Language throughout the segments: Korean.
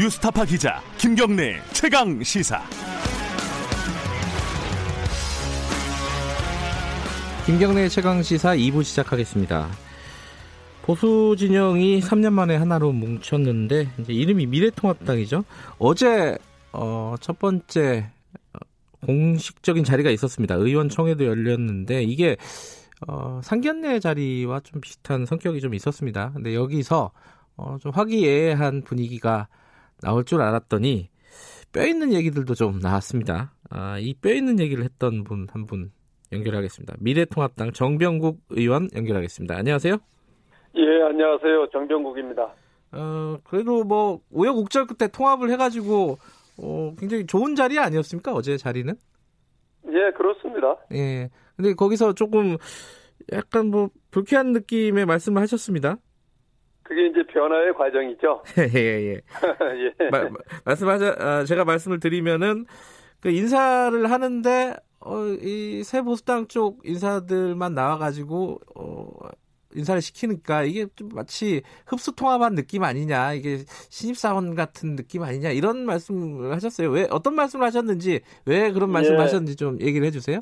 뉴스타파 기자 김경래 최강 시사. 김경래 최강 시사 2부 시작하겠습니다. 보수 진영이 3년 만에 하나로 뭉쳤는데 이제 이름이 미래통합당이죠. 어제 어, 첫 번째 어, 공식적인 자리가 있었습니다. 의원총회도 열렸는데 이게 어, 상견례 자리와 좀 비슷한 성격이 좀 있었습니다. 근데 여기서 어, 좀 화기애애한 분위기가 나올 줄 알았더니 뼈 있는 얘기들도 좀 나왔습니다. 아, 이 뼈 있는 얘기를 했던 분한분 연결하겠습니다. 미래통합당 정병국 의원 연결하겠습니다. 안녕하세요. 예, 안녕하세요. 정병국입니다. 어, 그래도 뭐 우여곡절 끝에 통합을 해가지고 어, 굉장히 좋은 자리 아니었습니까? 어제 자리는? 예, 그렇습니다. 예. 근데 거기서 조금 약간 뭐 불쾌한 느낌의 말씀을 하셨습니다. 그게 이제 변화의 과정이죠. 예, 예. 예. 마, 말씀하자, 아, 제가 말씀을 드리면은 그 인사를 하는데 어, 이 새 보수당 쪽 인사들만 나와가지고 어, 인사를 시키니까 이게 좀 마치 흡수 통합한 느낌 아니냐 이게 신입사원 같은 느낌 아니냐 이런 말씀을 하셨어요. 왜 어떤 말씀을 하셨는지 왜 그런 말씀을 예. 하셨는지 좀 얘기를 해주세요.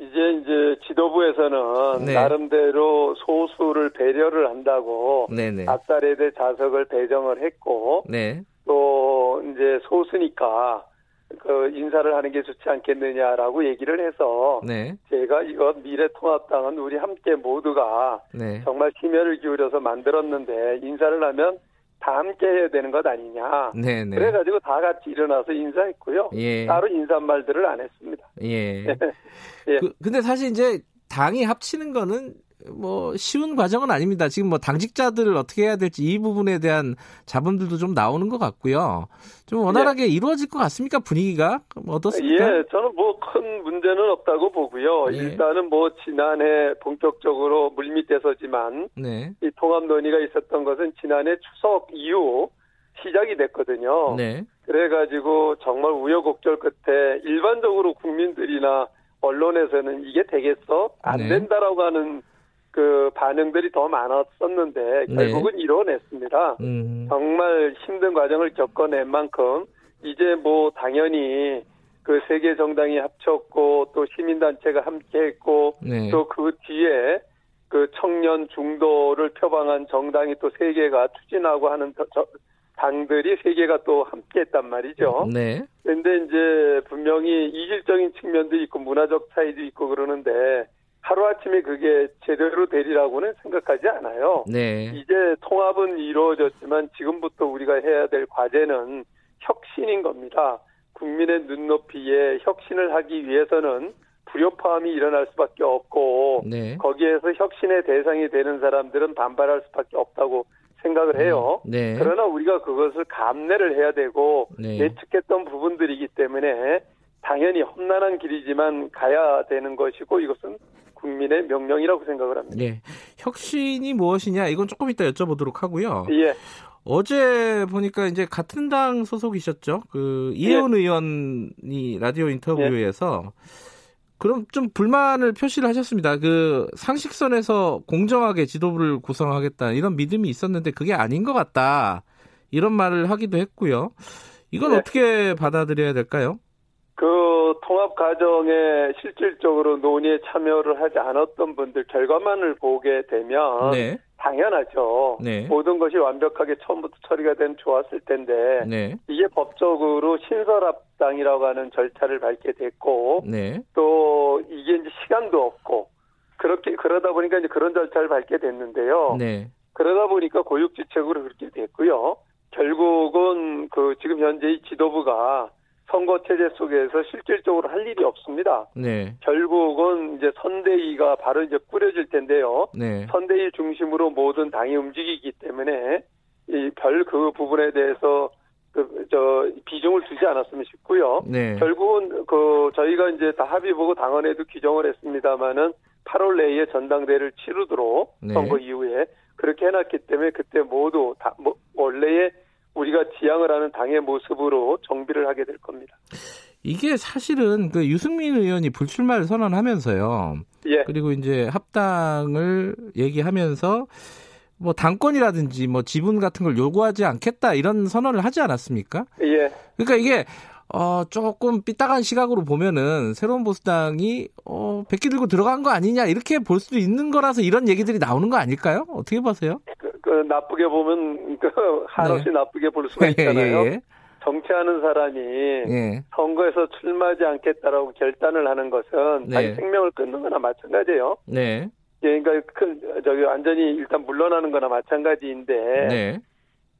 이제 이제 지도부에서는 네. 나름대로 소수를 배려를 한다고 네네. 앞사례대 자석을 배정을 했고 네. 또 이제 소수니까 그 인사를 하는 게 좋지 않겠느냐라고 얘기를 해서 네. 제가 이거 미래통합당은 우리 함께 모두가 네. 정말 심혈을 기울여서 만들었는데 인사를 하면 다 함께 해야 되는 것 아니냐. 네네. 네. 그래가지고 다 같이 일어나서 인사했고요. 예. 따로 인사말들을 안 했습니다. 예. 예. 그, 근데 사실 이제 당이 합치는 거는 뭐 쉬운 과정은 아닙니다. 지금 뭐 당직자들을 어떻게 해야 될지 이 부분에 대한 자본들도 좀 나오는 것 같고요. 좀 원활하게 예. 이루어질 것 같습니까 분위기가 뭐 어떻습니까? 예, 저는 뭐 큰 문제는 없다고 보고요. 예. 일단은 뭐 지난해 본격적으로 물밑에서지만 네. 이 통합 논의가 있었던 것은 지난해 추석 이후 시작이 됐거든요. 네. 그래가지고 정말 우여곡절 끝에 일반적으로 국민들이나 언론에서는 이게 되겠어? 안 네. 된다라고 하는 그 반응들이 더 많았었는데 네. 결국은 네. 이뤄냈습니다. 음. 정말 힘든 과정을 겪어낸 만큼 이제 뭐 당연히 그 세계 정당이 합쳤고 또 시민단체가 함께했고 네. 또그 뒤에 그 청년 중도를 표방한 정당이 또 세 개가 추진하고 하는 저, 당들이 세 개가 또 함께했단 말이죠. 네. 그런데 이제 분명히 이질적인 측면도 있고 문화적 차이도 있고 그러는데 하루아침에 그게 제대로 되리라고는 생각하지 않아요. 네. 이제 통합은 이루어졌지만 지금부터 우리가 해야 될 과제는 혁신인 겁니다. 국민의 눈높이에 혁신을 하기 위해서는 불협화음이 일어날 수밖에 없고 네. 거기에서 혁신의 대상이 되는 사람들은 반발할 수밖에 없다고 생각을 해요. 네. 그러나 우리가 그것을 감내를 해야 되고 네. 예측했던 부분들이기 때문에 당연히 험난한 길이지만 가야 되는 것이고 이것은 국민의 명령이라고 생각을 합니다. 예. 혁신이 무엇이냐 이건 조금 이따 여쭤보도록 하고요. 예. 어제 보니까 이제 같은 당 소속이셨죠. 그 이혜원 예. 의원이 라디오 인터뷰에서 예. 그럼 좀 불만을 표시를 하셨습니다. 그 상식선에서 공정하게 지도부를 구성하겠다 이런 믿음이 있었는데 그게 아닌 것 같다 이런 말을 하기도 했고요. 이건 네. 어떻게 받아들여야 될까요? 그 통합 과정에 실질적으로 논의에 참여를 하지 않았던 분들 결과만을 보게 되면 네. 당연하죠. 네. 모든 것이 완벽하게 처음부터 처리가 되면 좋았을 텐데 네. 이게 법적으로 신설합당이라고 하는 절차를 밟게 됐고 네. 또 이게 이제 시간도 없고 그렇게 그러다 보니까 이제 그런 절차를 밟게 됐는데요. 네. 그러다 보니까 고육지책으로 그렇게 됐고요. 결국은 그 지금 현재 이 지도부가 선거 체제 속에서 실질적으로 할 일이 없습니다. 네. 결국은 이제 선대위가 바로 이제 꾸려질 텐데요. 네. 선대위 중심으로 모든 당이 움직이기 때문에 이 별 그 부분에 대해서 그, 저, 비중을 두지 않았으면 싶고요. 네. 결국은 그, 저희가 이제 다 합의 보고 당원에도 규정을 했습니다마는 8월 내에 전당대회를 치르도록 네. 선거 이후에 그렇게 해놨기 때문에 그때 모두 다, 뭐, 원래의 우리가 지향을 하는 당의 모습으로 정비를 하게 될 겁니다. 이게 사실은 그 유승민 의원이 불출마를 선언하면서요. 예. 그리고 이제 합당을 얘기하면서 뭐 당권이라든지 뭐 지분 같은 걸 요구하지 않겠다 이런 선언을 하지 않았습니까? 예. 그러니까 이게 어 조금 삐딱한 시각으로 보면은 새로운 보수당이 어 백기 들고 들어간 거 아니냐 이렇게 볼 수도 있는 거라서 이런 얘기들이 나오는 거 아닐까요? 어떻게 보세요? 그, 그 나쁘게 보면 그 한없이 네. 나쁘게 볼 수가 예, 있잖아요. 예, 예. 정치하는 사람이 예. 선거에서 출마하지 않겠다라고 결단을 하는 것은 네. 자기 생명을 끊는 거나 마찬가지예요. 네. 예, 그러니까 그 저기 완전히 일단 물러나는 거나 마찬가지인데 네.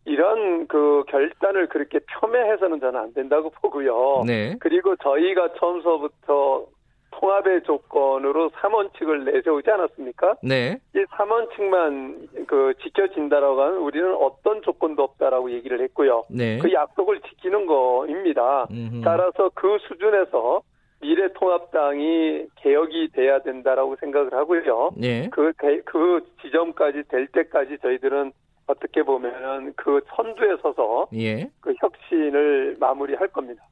이런 그 결단을 그렇게 폄훼해서는 저는 안 된다고 보고요. 네. 그리고 저희가 처음서부터 통합의 조건으로 3원칙을 내세우지 않았습니까? 네. 이 3원칙만 그 지켜진다라고 하면 우리는 어떤 조건도 없다라고 얘기를 했고요. 네. 그 약속을 지키는 거입니다. 음흠. 따라서 그 수준에서 미래통합당이 개혁이 돼야 된다라고 생각을 하고요. 네. 그, 그 지점까지 될 때까지 저희들은 어떻게 보면은 그 선두에 서서 예. 그 혁신을 마무리할 겁니다.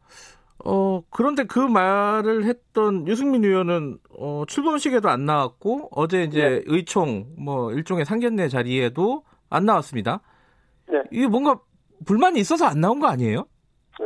어, 그런데 그 말을 했던 유승민 의원은 어, 출범식에도 안 나왔고 어제 이제 네. 의총 뭐 일종의 상견례 자리에도 안 나왔습니다. 네. 이게 뭔가 불만이 있어서 안 나온 거 아니에요?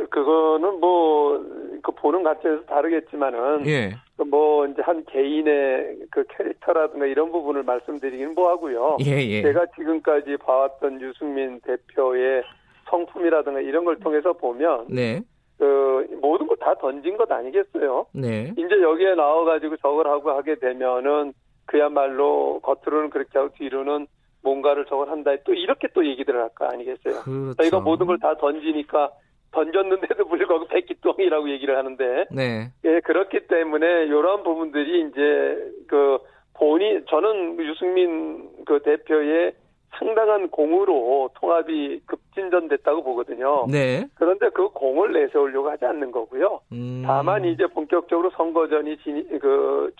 그거는 뭐 그 보는 관점에서 다르겠지만은 예. 그뭐 이제 한 개인의 그 캐릭터라든가 이런 부분을 말씀드리긴 뭐하고요. 예, 예. 제가 지금까지 봐왔던 유승민 대표의 성품이라든가 이런 걸 통해서 보면 네. 그 모든 걸 다 던진 것 아니겠어요? 네. 이제 여기에 나와가지고 저걸 하고 하게 되면은 그야말로 겉으로는 그렇게 하고 뒤로는 뭔가를 저걸 한다. 또 이렇게 또 얘기들을 할 거 아니겠어요? 그렇죠. 저희가 모든 걸 다 던지니까 던졌는데도 불구하고 백기똥이라고 얘기를 하는데, 네. 예 그렇기 때문에 이러한 부분들이 이제 그 본인 저는 유승민 그 대표의 상당한 공으로 통합이 급진전됐다고 보거든요. 네. 그런데 그 공을 내세우려고 하지 않는 거고요. 음. 다만 이제 본격적으로 선거전이 진, 그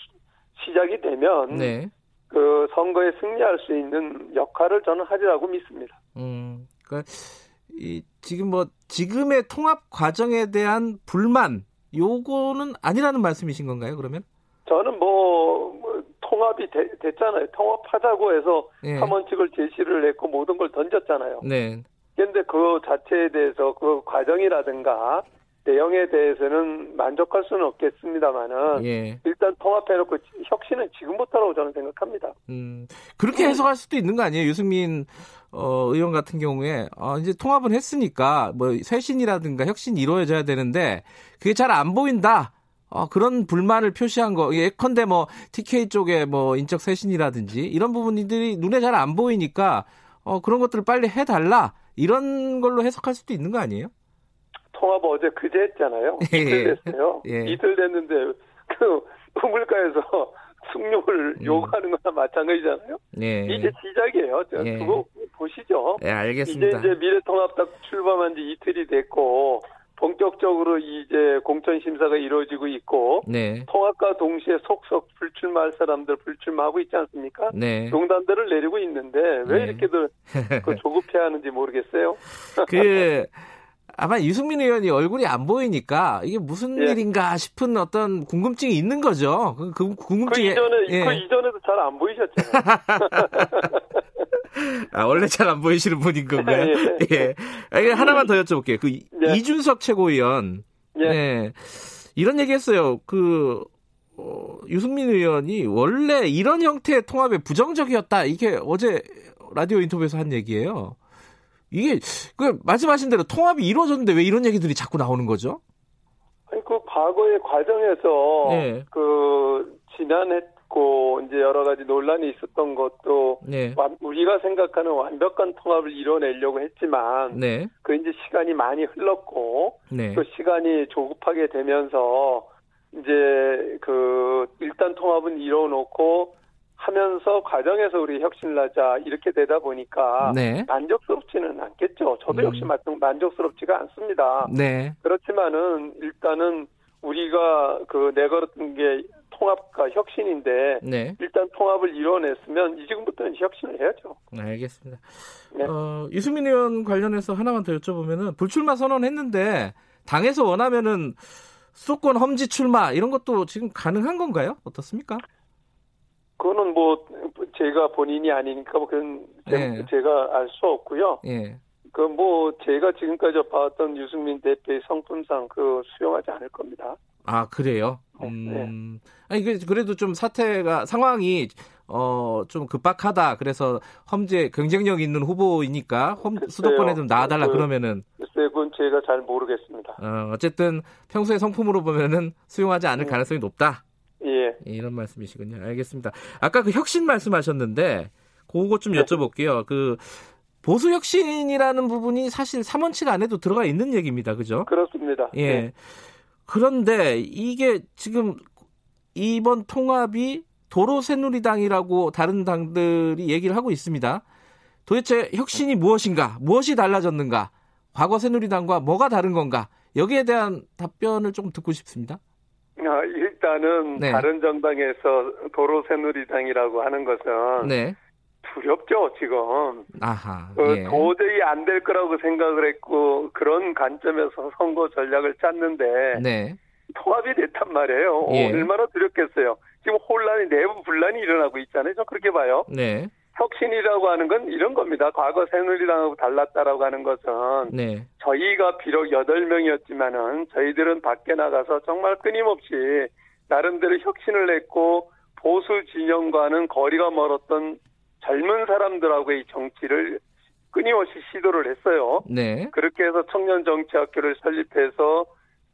시작이 되면 네. 그 선거에 승리할 수 있는 역할을 저는 하리라고 믿습니다. 음. 그러니까 이 지금 뭐 지금의 통합 과정에 대한 불만 요거는 아니라는 말씀이신 건가요? 그러면? 저는 뭐, 뭐 통합이 되, 됐잖아요. 통합하자고 해서 네. 3원칙을 제시를 했고 모든 걸 던졌잖아요. 네. 그런데 그 자체에 대해서 그 과정이라든가 내용에 대해서는 만족할 수는 없겠습니다만은 예. 일단 통합해놓고 혁신은 지금부터라고 저는 생각합니다. 음, 그렇게 해석할 수도 있는 거 아니에요? 유승민 어, 의원 같은 경우에 어, 이제 통합은 했으니까 뭐 쇄신이라든가 혁신이 이루어져야 되는데 그게 잘 안 보인다. 어, 그런 불만을 표시한 거, 예컨대 뭐 TK 쪽에 뭐 인적 쇄신이라든지 이런 부분들이 눈에 잘 안 보이니까 어, 그런 것들을 빨리 해달라 이런 걸로 해석할 수도 있는 거 아니에요? 통합 어제 그제 했잖아요. 예. 이틀 됐어요. 예. 이틀 됐는데 그 우물가에서 승용을 음. 요구하는 거나 마찬가지잖아요. 예. 이제 시작이에요. 예. 그거 보시죠. 예, 알겠습니다. 이제 이제 미래통합당 출범한 지 이틀이 됐고 본격적으로 이제 공천 심사가 이루어지고 있고 네. 통합과 동시에 속속 불출마할 사람들 불출마하고 있지 않습니까? 네. 농단들을 내리고 있는데 왜 네. 이렇게들 그 조급해하는지 모르겠어요. 그 아마 유승민 의원이 얼굴이 안 보이니까 이게 무슨 예. 일인가 싶은 어떤 궁금증이 있는 거죠. 그, 그 궁금증이 그 이전에 예. 그 이전에도 잘 안 보이셨잖아요. 아, 원래 잘 안 보이시는 분인 건가요? 예. 예. 하나만 더 여쭤볼게요. 그 예. 이준석 최고위원. 예. 네. 이런 얘기 했어요. 그, 어, 유승민 의원이 원래 이런 형태의 통합에 부정적이었다. 이게 어제 라디오 인터뷰에서 한 얘기예요. 이게 그 말씀하신 대로 통합이 이루어졌는데 왜 이런 얘기들이 자꾸 나오는 거죠? 아니 그 과거의 과정에서 네. 그 지난 했고 이제 여러 가지 논란이 있었던 것도 네. 우리가 생각하는 완벽한 통합을 이뤄내려고 했지만 네. 그 이제 시간이 많이 흘렀고 네. 그 시간이 조급하게 되면서 이제 그 일단 통합은 이뤄놓고 하면서 과정에서 우리 혁신을 하자 이렇게 되다 보니까 네. 만족스럽지는 않겠죠. 저도 음. 역시 만족스럽지가 않습니다. 네. 그렇지만은 일단은 우리가 그 내걸었던 게 통합과 혁신인데 네. 일단 통합을 이뤄냈으면 지금부터는 혁신을 해야죠. 네, 알겠습니다. 네. 어, 이수민 의원 관련해서 하나만 더 여쭤보면은 불출마 선언했는데 당에서 원하면은 수도권 험지 출마 이런 것도 지금 가능한 건가요? 어떻습니까? 그거는 뭐 제가 본인이 아니니까 뭐 그런 네. 제가 알 수 없고요. 예. 그뭐 제가 지금까지 봐왔던 유승민 대표의 성품상 그 수용하지 않을 겁니다. 아 그래요? 네. 음. 네. 아니 그, 그래도 좀 사태가 상황이 어, 좀 급박하다. 그래서 험지 경쟁력 있는 후보이니까 험, 수도권에 좀 나와달라 그, 그러면은. 글쎄, 그건 제가 잘 모르겠습니다. 어, 어쨌든 평소에 성품으로 보면은 수용하지 않을 음. 가능성이 높다. 예. 이런 말씀이시군요. 알겠습니다. 아까 그 혁신 말씀하셨는데, 그거 좀 네. 여쭤볼게요. 그, 보수 혁신이라는 부분이 사실 3원칙 안에도 들어가 있는 얘기입니다. 그죠? 그렇습니다. 예. 네. 그런데 이게 지금 이번 통합이 도로 새누리당이라고 다른 당들이 얘기를 하고 있습니다. 도대체 혁신이 무엇인가? 무엇이 달라졌는가? 과거 새누리당과 뭐가 다른 건가? 여기에 대한 답변을 조금 듣고 싶습니다. 아, 일단은 네. 다른 정당에서 도로 새누리당이라고 하는 것은 네. 두렵죠 지금. 아하. 어, 예. 도저히 안 될 거라고 생각을 했고 그런 관점에서 선거 전략을 짰는데 네. 통합이 됐단 말이에요. 예. 얼마나 두렵겠어요. 지금 혼란이 내부 분란이 일어나고 있잖아요. 저 그렇게 봐요. 네. 혁신이라고 하는 건 이런 겁니다. 과거 새누리당하고 달랐다라고 하는 것은 네. 저희가 비록 8명이었지만은 저희들은 밖에 나가서 정말 끊임없이 나름대로 혁신을 했고 보수 진영과는 거리가 멀었던 젊은 사람들하고의 정치를 끊임없이 시도를 했어요. 네. 그렇게 해서 청년 정치학교를 설립해서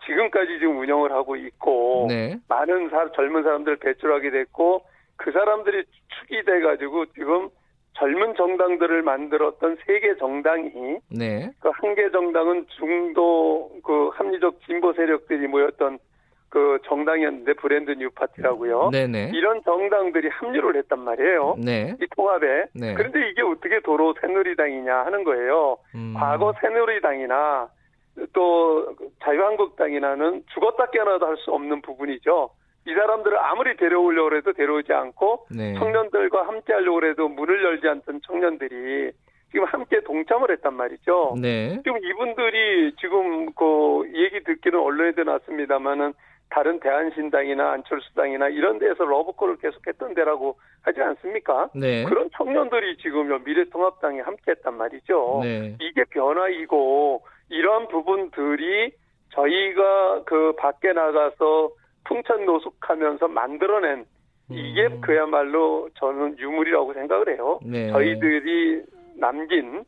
지금까지 지금 운영을 하고 있고 네. 많은 사, 젊은 사람들 을 배출하게 됐고 그 사람들이 축이 돼가지고 지금 젊은 정당들을 만들었던 세 개 정당이 네. 그한 개 정당은 중도 그 합리적 진보 세력들이 모였던 그 정당이었는데 브랜드 뉴 파티라고요. 네네. 이런 정당들이 합류를 했단 말이에요. 네. 이 통합에. 네. 그런데 이게 어떻게 도로 새누리당이냐 하는 거예요. 음. 과거 새누리당이나 또 자유한국당이나는 죽었다 깨어나도 할 수 없는 부분이죠. 이 사람들을 아무리 데려오려고 해도 데려오지 않고 네. 청년들과 함께 하려고 해도 문을 열지 않던 청년들이 지금 함께 동참을 했단 말이죠. 네. 지금 이분들이 지금 그 얘기 듣기는 언론에도 났습니다만은 다른 대한신당이나 안철수당이나 이런 데에서 러브콜을 계속했던 데라고 하지 않습니까? 네. 그런 청년들이 지금 미래통합당에 함께했단 말이죠. 네. 이게 변화이고 이런 부분들이 저희가 그 밖에 나가서 풍천 노숙하면서 만들어낸 이게 음. 그야말로 저는 유물이라고 생각을 해요. 네. 저희들이 남긴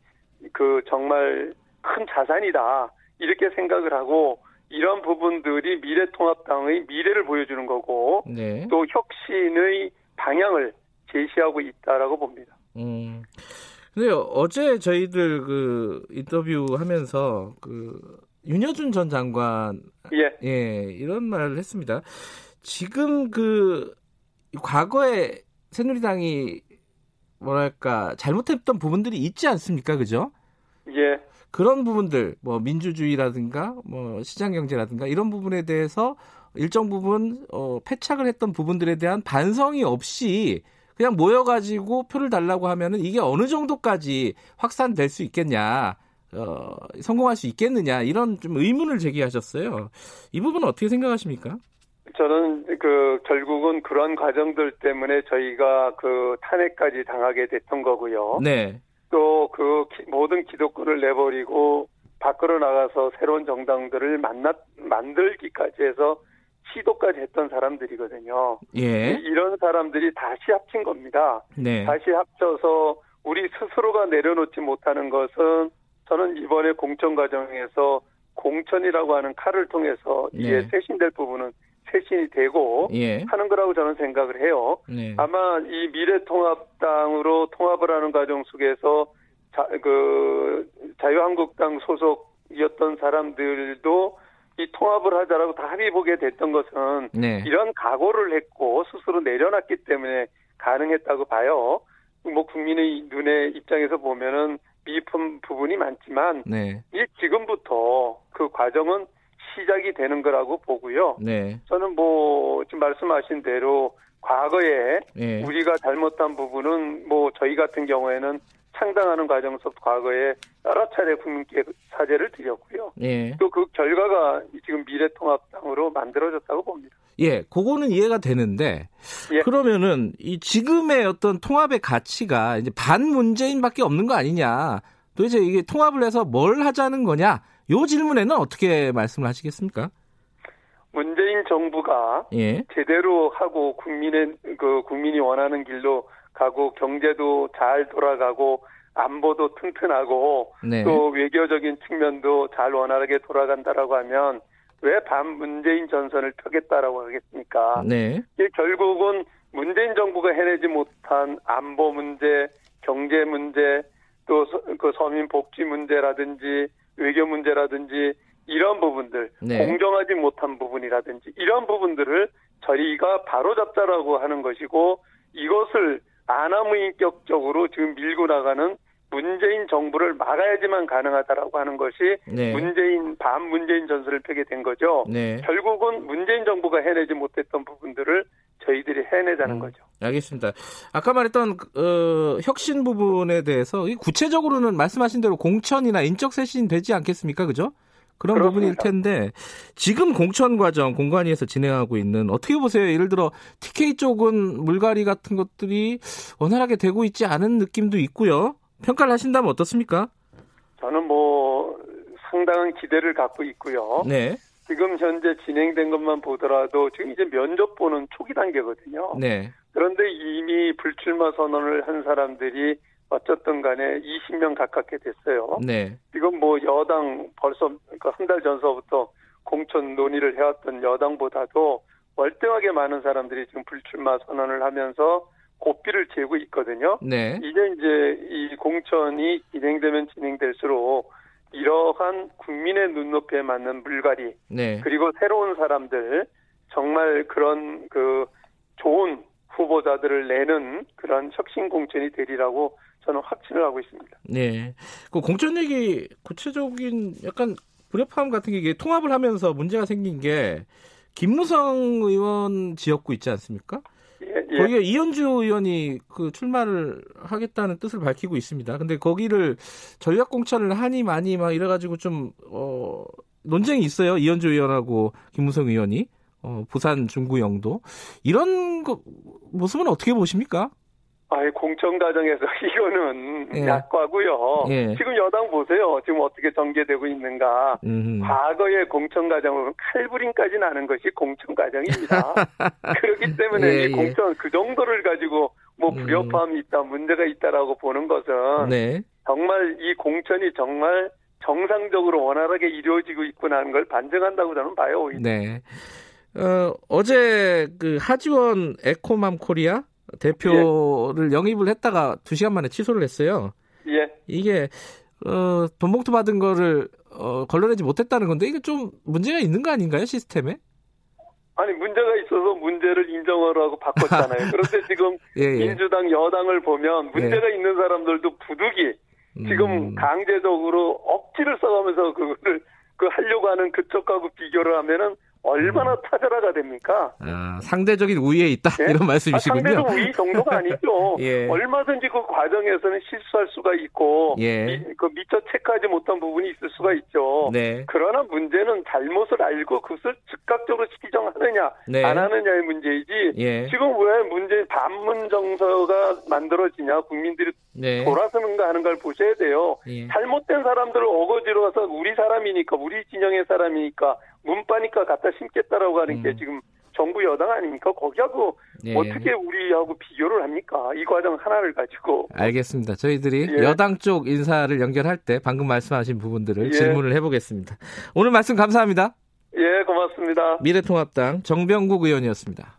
그 정말 큰 자산이다. 이렇게 생각을 하고 이런 부분들이 미래통합당의 미래를 보여주는 거고 네. 또 혁신의 방향을 제시하고 있다라고 봅니다. 음. 근데 어제 저희들 그 인터뷰 하면서 그 윤여준 전 장관 예. 예, 이런 말을 했습니다. 지금 그 과거에 새누리당이 뭐랄까 잘못했던 부분들이 있지 않습니까? 그죠? 예. 그런 부분들 뭐 민주주의라든가 뭐 시장 경제라든가 이런 부분에 대해서 일정 부분 어 패착을 했던 부분들에 대한 반성이 없이 그냥 모여가지고 표를 달라고 하면은 이게 어느 정도까지 확산될 수 있겠냐, 어, 성공할 수 있겠느냐 이런 좀 의문을 제기하셨어요. 이 부분은 어떻게 생각하십니까? 저는 그 결국은 그런 과정들 때문에 저희가 그 탄핵까지 당하게 됐던 거고요. 네. 또 그 모든 기독교를 내버리고 밖으로 나가서 새로운 정당들을 만나 만들기까지 해서 시도까지 했던 사람들이거든요. 예. 이런 사람들이 다시 합친 겁니다. 네. 다시 합쳐서 우리 스스로가 내려놓지 못하는 것은 저는 이번에 공천 과정에서 공천이라고 하는 칼을 통해서 이게 네. 쇄신될 부분은 쇄신이 되고 예. 하는 거라고 저는 생각을 해요. 네. 아마 이 미래통합당으로 통합을 하는 과정 속에서 자, 그 자유한국당 소속이었던 사람들도 이 통합을 하자라고 다 합의 보게 됐던 것은 네. 이런 각오를 했고 스스로 내려놨기 때문에 가능했다고 봐요. 뭐 국민의 눈의 입장에서 보면은 미흡한 부분이 많지만 네. 이 지금부터 그 과정은 시작이 되는 거라고 보고요. 네. 저는 뭐 지금 말씀하신 대로 과거에 네. 우리가 잘못한 부분은 뭐 저희 같은 경우에는 창당하는 과정에서 과거에 여러 차례 국민께 사죄를 드렸고요. 예. 또그 결과가 지금 미래통합당으로 만들어졌다고 봅니다. 예, 그거는 이해가 되는데 예. 그러면은 이 지금의 어떤 통합의 가치가 이제 반 문재인밖에 없는 거 아니냐? 도대체 이게 통합을 해서 뭘 하자는 거냐? 요 질문에는 어떻게 말씀을 하시겠습니까? 문재인 정부가 예. 제대로 하고 국민의 그 국민이 원하는 길로 가고 경제도 잘 돌아가고 안보도 튼튼하고 네. 또 외교적인 측면도 잘 원활하게 돌아간다라고 하면 왜 반문재인 전선을 펴겠다라고 하겠습니까? 네. 이게 결국은 문재인 정부가 해내지 못한 안보 문제, 경제 문제, 또 그 서민 복지 문제라든지 외교 문제라든지 이런 부분들 네. 공정하지 못한 부분이라든지 이런 부분들을 저희가 바로잡자라고 하는 것이고 이것을 아나무인격적으로 지금 밀고 나가는 문재인 정부를 막아야지만 가능하다라고 하는 것이 네. 문재인 반문재인 전술을 펴게 된 거죠. 네. 결국은 문재인 정부가 해내지 못했던 부분들을 저희들이 해내자는 음, 거죠. 알겠습니다. 아까 말했던 어, 혁신 부분에 대해서 구체적으로는 말씀하신 대로 공천이나 인적 쇄신 되지 않겠습니까? 그죠? 그런 그렇습니다. 부분일 텐데 지금 공천 과정 공관위에서 진행하고 있는 어떻게 보세요? 예를 들어 TK 쪽은 물갈이 같은 것들이 원활하게 되고 있지 않은 느낌도 있고요. 평가를 하신다면 어떻습니까? 저는 뭐 상당한 기대를 갖고 있고요. 네. 지금 현재 진행된 것만 보더라도 지금 이제 면접 보는 초기 단계거든요. 네. 그런데 이미 불출마 선언을 한 사람들이 어쨌든 간에 20명 가깝게 됐어요. 네. 지금 뭐 여당 벌써 그 한달 전서부터 공천 논의를 해왔던 여당보다도 월등하게 많은 사람들이 지금 불출마 선언을 하면서 고삐를 재고 있거든요. 네. 이제 이제 이 공천이 진행되면 진행될수록 이러한 국민의 눈높이에 맞는 물갈이 네. 그리고 새로운 사람들 정말 그런 그 좋은 후보자들을 내는 그런 혁신 공천이 되리라고 저는 확신을 하고 있습니다. 네. 그 공천 얘기 구체적인 약간 불협화음 같은 게 이게 통합을 하면서 문제가 생긴 게 김무성 의원 지역구 있지 않습니까? 예, 예. 거기에 이현주 의원이 그 출마를 하겠다는 뜻을 밝히고 있습니다. 근데 거기를 전략 공천을 하니 많이 막 이래가지고 좀, 어, 논쟁이 있어요. 이현주 의원하고 김무성 의원이. 어, 부산 중구영도. 이런 거, 모습은 어떻게 보십니까? 아예 공천 과정에서 이거는 예. 약과고요. 예. 지금 여당 보세요. 지금 어떻게 전개되고 있는가. 음흠. 과거의 공천 과정은 칼부림까지 나는 것이 공천 과정입니다. 그렇기 때문에 예, 이 예. 공천 그 정도를 가지고 뭐 음. 불협화음이 있다, 문제가 있다라고 보는 것은 네. 정말 이 공천이 정말 정상적으로 원활하게 이루어지고 있구나 하는 걸 반증한다고 저는 봐요. 오히려. 네. 어, 어제 그 하지원 에코맘 코리아 대표를 예. 영입을 했다가 두 시간 만에 취소를 했어요. 예. 이게 어, 돈 봉투 받은 거를 어, 걸러내지 못했다는 건데 이게 좀 문제가 있는 거 아닌가요 시스템에? 아니 문제가 있어서 문제를 인정하라고 바꿨잖아요. 그런데 지금 예, 예. 민주당 여당을 보면 문제가 예. 있는 사람들도 부득이 지금 음. 강제적으로 억지를 써가면서 그거를 그 하려고 하는 그쪽하고 비교를 하면은 얼마나 음. 타절화가 됩니까? 아, 상대적인 우위에 있다 네? 이런 말씀이시군요. 아, 상대적 우위 정도가 아니죠. 예. 얼마든지 그 과정에서는 실수할 수가 있고 예. 미, 그 미처 체크하지 못한 부분이 있을 수가 있죠. 네. 그러나 문제는 잘못을 알고 그것을 즉각적으로 시정하느냐 네. 안 하느냐의 문제이지. 예. 지금 왜 문제 반문 정서가 만들어지냐 국민들이 네. 돌아서는가 하는 걸 보셔야 돼요. 예. 잘못된 사람들을 어거지로 와서 우리 사람이니까 우리 진영의 사람이니까 문바니까 갖다 심겠다라고 하는 음. 게 지금 정부 여당 아닙니까? 거기하고 예. 어떻게 우리하고 비교를 합니까? 이 과정 하나를 가지고. 알겠습니다. 저희들이 예. 여당 쪽 인사를 연결할 때 방금 말씀하신 부분들을 예. 질문을 해보겠습니다. 오늘 말씀 감사합니다. 예, 고맙습니다. 미래통합당 정병국 의원이었습니다.